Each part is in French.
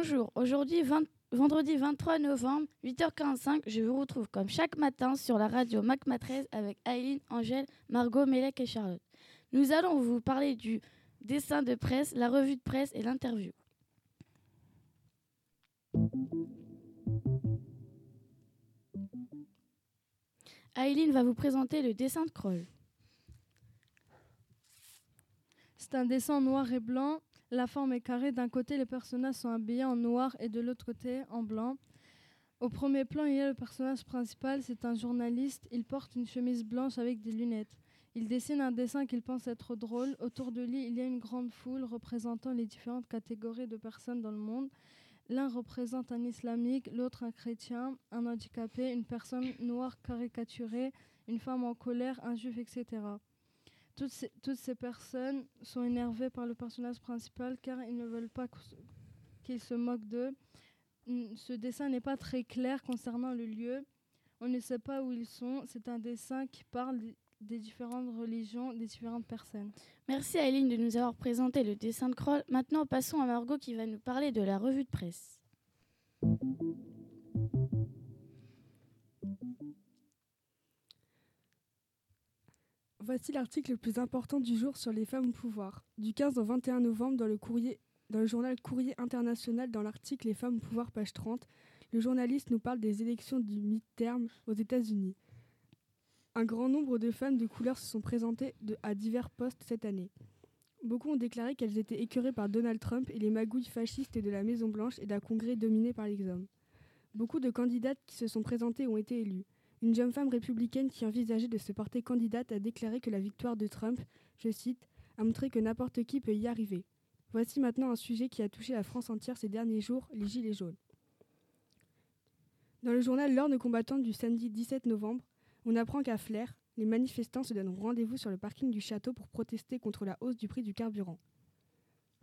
Bonjour, aujourd'hui vendredi 23 novembre, 8h45, je vous retrouve comme chaque matin sur la radio MacMa 13 avec Aileen, Angèle, Margot, Mélec et Charlotte. Nous allons vous parler du dessin de presse, la revue de presse et l'interview. Aileen va vous présenter le dessin de Kroll. C'est un dessin noir et blanc. La forme est carrée. D'un côté, les personnages sont habillés en noir et de l'autre côté en blanc. Au premier plan, il y a le personnage principal. C'est un journaliste. Il porte une chemise blanche avec des lunettes. Il dessine un dessin qu'il pense être drôle. Autour de lui, il y a une grande foule représentant les différentes catégories de personnes dans le monde. L'un représente un islamique, l'autre un chrétien, un handicapé, une personne noire caricaturée, une femme en colère, un juif, etc. Toutes ces, personnes sont énervées par le personnage principal car ils ne veulent pas qu'il se moque d'eux. Ce dessin n'est pas très clair concernant le lieu. On ne sait pas où ils sont. C'est un dessin qui parle des différentes religions, des différentes personnes. Merci Aileen de nous avoir présenté le dessin de Kroll. Maintenant, passons à Margot qui va nous parler de la revue de presse. Voici l'article le plus important du jour sur les femmes au pouvoir. Du 15 au 21 novembre, dans le, journal Courrier International, dans l'article Les femmes au pouvoir, page 30, le journaliste nous parle des élections du mi-terme aux États-Unis. Un grand nombre de femmes de couleur se sont présentées à divers postes cette année. Beaucoup ont déclaré qu'elles étaient écœurées par Donald Trump et les magouilles fascistes de la Maison-Blanche et d'un congrès dominé par les hommes. Beaucoup de candidates qui se sont présentées ont été élues. Une jeune femme républicaine qui envisageait de se porter candidate a déclaré que la victoire de Trump, je cite, a montré que n'importe qui peut y arriver. Voici maintenant un sujet qui a touché la France entière ces derniers jours, les Gilets jaunes. Dans le journal L'Orne combattant du samedi 17 novembre, on apprend qu'à Flers, les manifestants se donnent rendez-vous sur le parking du château pour protester contre la hausse du prix du carburant.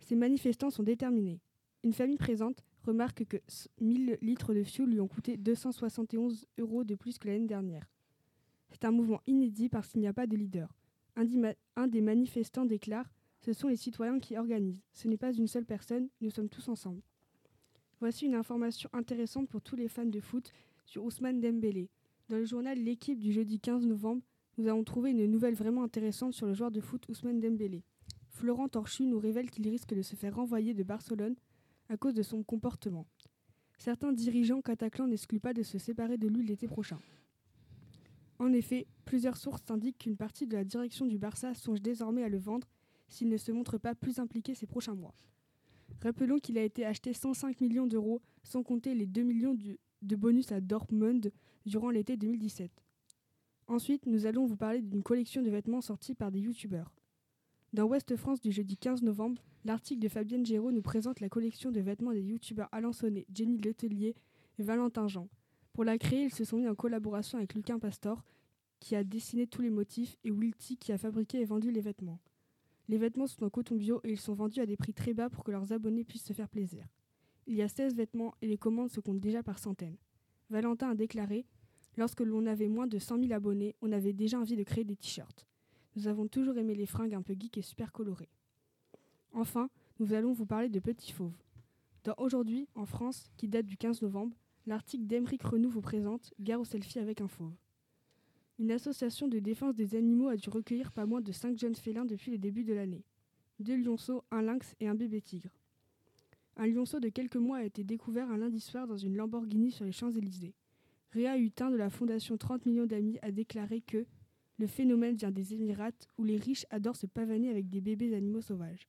Ces manifestants sont déterminés. Une famille présente remarque que 1000 litres de fioul lui ont coûté 271 euros de plus que l'année dernière. C'est un mouvement inédit parce qu'il n'y a pas de leader. Un, des manifestants déclare Ce sont les citoyens qui organisent. Ce n'est pas une seule personne, nous sommes tous ensemble. Voici une information intéressante pour tous les fans de foot sur Ousmane Dembélé. Dans le journal L'équipe du jeudi 15 novembre, nous avons trouvé une nouvelle vraiment intéressante sur le joueur de foot Ousmane Dembélé. Florent Torchu nous révèle qu'il risque de se faire renvoyer de Barcelone à cause de son comportement. Certains dirigeants cataclans n'excluent pas de se séparer de lui l'été prochain. En effet, plusieurs sources indiquent qu'une partie de la direction du Barça songe désormais à le vendre s'il ne se montre pas plus impliqué ces prochains mois. Rappelons qu'il a été acheté 105 millions d'euros, sans compter les 2 millions de bonus à Dortmund durant l'été 2017. Ensuite, nous allons vous parler d'une collection de vêtements sortis par des youtubeurs. Dans Ouest France du jeudi 15 novembre, l'article de Fabienne Géraud nous présente la collection de vêtements des youtubeurs Sonnet, Jenny Letellier et Valentin Jean. Pour la créer, ils se sont mis en collaboration avec Lucas Pastor, qui a dessiné tous les motifs, et Wilty, qui a fabriqué et vendu les vêtements. Les vêtements sont en coton bio et ils sont vendus à des prix très bas pour que leurs abonnés puissent se faire plaisir. Il y a 16 vêtements et les commandes se comptent déjà par centaines. Valentin a déclaré Lorsque l'on avait moins de 100 000 abonnés, on avait déjà envie de créer des t-shirts. Nous avons toujours aimé les fringues un peu geek et super colorées. Enfin, nous allons vous parler de Petits Fauves. Dans Aujourd'hui, en France, qui date du 15 novembre, l'article d'Emeric Renou vous présente Guerre au selfie avec un fauve. Une association de défense des animaux a dû recueillir pas moins de 5 jeunes félins depuis le début de l'année. Deux lionceaux, un lynx et un bébé tigre. Un lionceau de quelques mois a été découvert un lundi soir dans une Lamborghini sur les Champs-Élysées. Réa Hutin de la Fondation 30 millions d'amis a déclaré que le phénomène vient des Émirats où les riches adorent se pavaner avec des bébés animaux sauvages.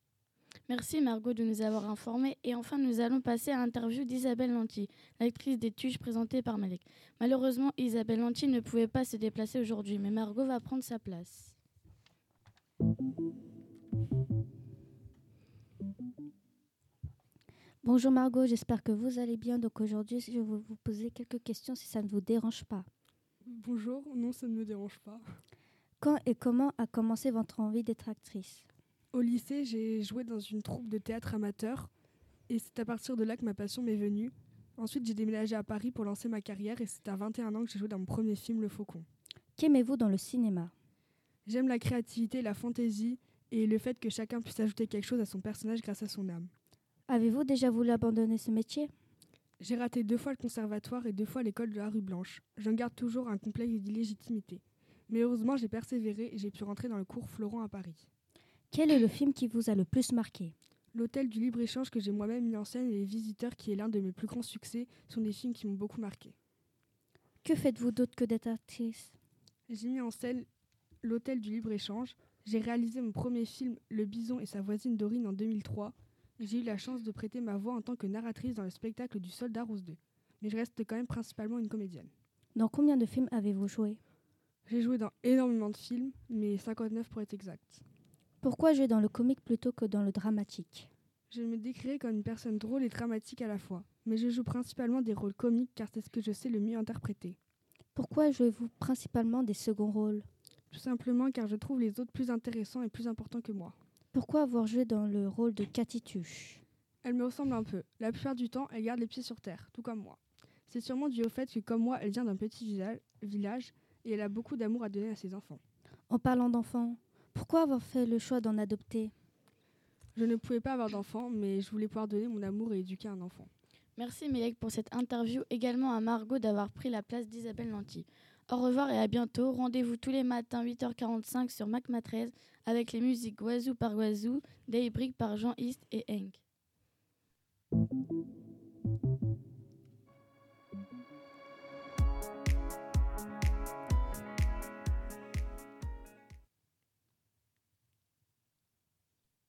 Merci Margot de nous avoir informés. Et enfin, nous allons passer à l'interview d'Isabelle Lanty, l'actrice des Tuches présentée par Malek. Malheureusement, Isabelle Lanty ne pouvait pas se déplacer aujourd'hui, mais Margot va prendre sa place. Bonjour Margot, j'espère que vous allez bien. Donc aujourd'hui, je vais vous poser quelques questions si ça ne vous dérange pas. Bonjour, non, ça ne me dérange pas. Quand et comment a commencé votre envie d'être actrice? Au lycée, j'ai joué dans une troupe de théâtre amateur et c'est à partir de là que ma passion m'est venue. Ensuite, j'ai déménagé à Paris pour lancer ma carrière et c'est à 21 ans que j'ai joué dans mon premier film Le Faucon. Qu'aimez-vous dans le cinéma? J'aime la créativité, la fantaisie et le fait que chacun puisse ajouter quelque chose à son personnage grâce à son âme. Avez-vous déjà voulu abandonner ce métier? J'ai raté deux fois le conservatoire et deux fois l'école de la rue Blanche. Je garde toujours un complexe d'illégitimité. Mais heureusement, j'ai persévéré et j'ai pu rentrer dans le cours Florent à Paris. Quel est le film qui vous a le plus marqué? L'hôtel du libre-échange que j'ai moi-même mis en scène et Les Visiteurs, qui est l'un de mes plus grands succès, sont des films qui m'ont beaucoup marqué. Que faites-vous d'autre que d'être actrice J'ai mis en scène l'hôtel du libre-échange. J'ai réalisé mon premier film, Le Bison et sa voisine Dorine, en 2003. J'ai eu la chance de prêter ma voix en tant que narratrice dans le spectacle du Soldat Rose 2. Mais je reste quand même principalement une comédienne. Dans combien de films avez-vous joué? J'ai joué dans énormément de films, mais 59 pour être exact. Pourquoi jouer dans le comique plutôt que dans le dramatique? Je me décrirais comme une personne drôle et dramatique à la fois, mais je joue principalement des rôles comiques car c'est ce que je sais le mieux interpréter. Pourquoi jouez-vous principalement des seconds rôles? Tout simplement car je trouve les autres plus intéressants et plus importants que moi. Pourquoi avoir joué dans le rôle de Cathy Tuche Elle me ressemble un peu. La plupart du temps, elle garde les pieds sur terre, tout comme moi. C'est sûrement dû au fait que, comme moi, elle vient d'un petit village et elle a beaucoup d'amour à donner à ses enfants. En parlant d'enfants, pourquoi avoir fait le choix d'en adopter? Je ne pouvais pas avoir d'enfant, mais je voulais pouvoir donner mon amour et éduquer un enfant. Merci Mélèque pour cette interview, également à Margot d'avoir pris la place d'Isabelle Lanty. Au revoir et à bientôt. Rendez-vous tous les matins 8h45 sur Mac 13 avec les musiques Oiseau par Oiseau, Daybreak par Jean East et Hank.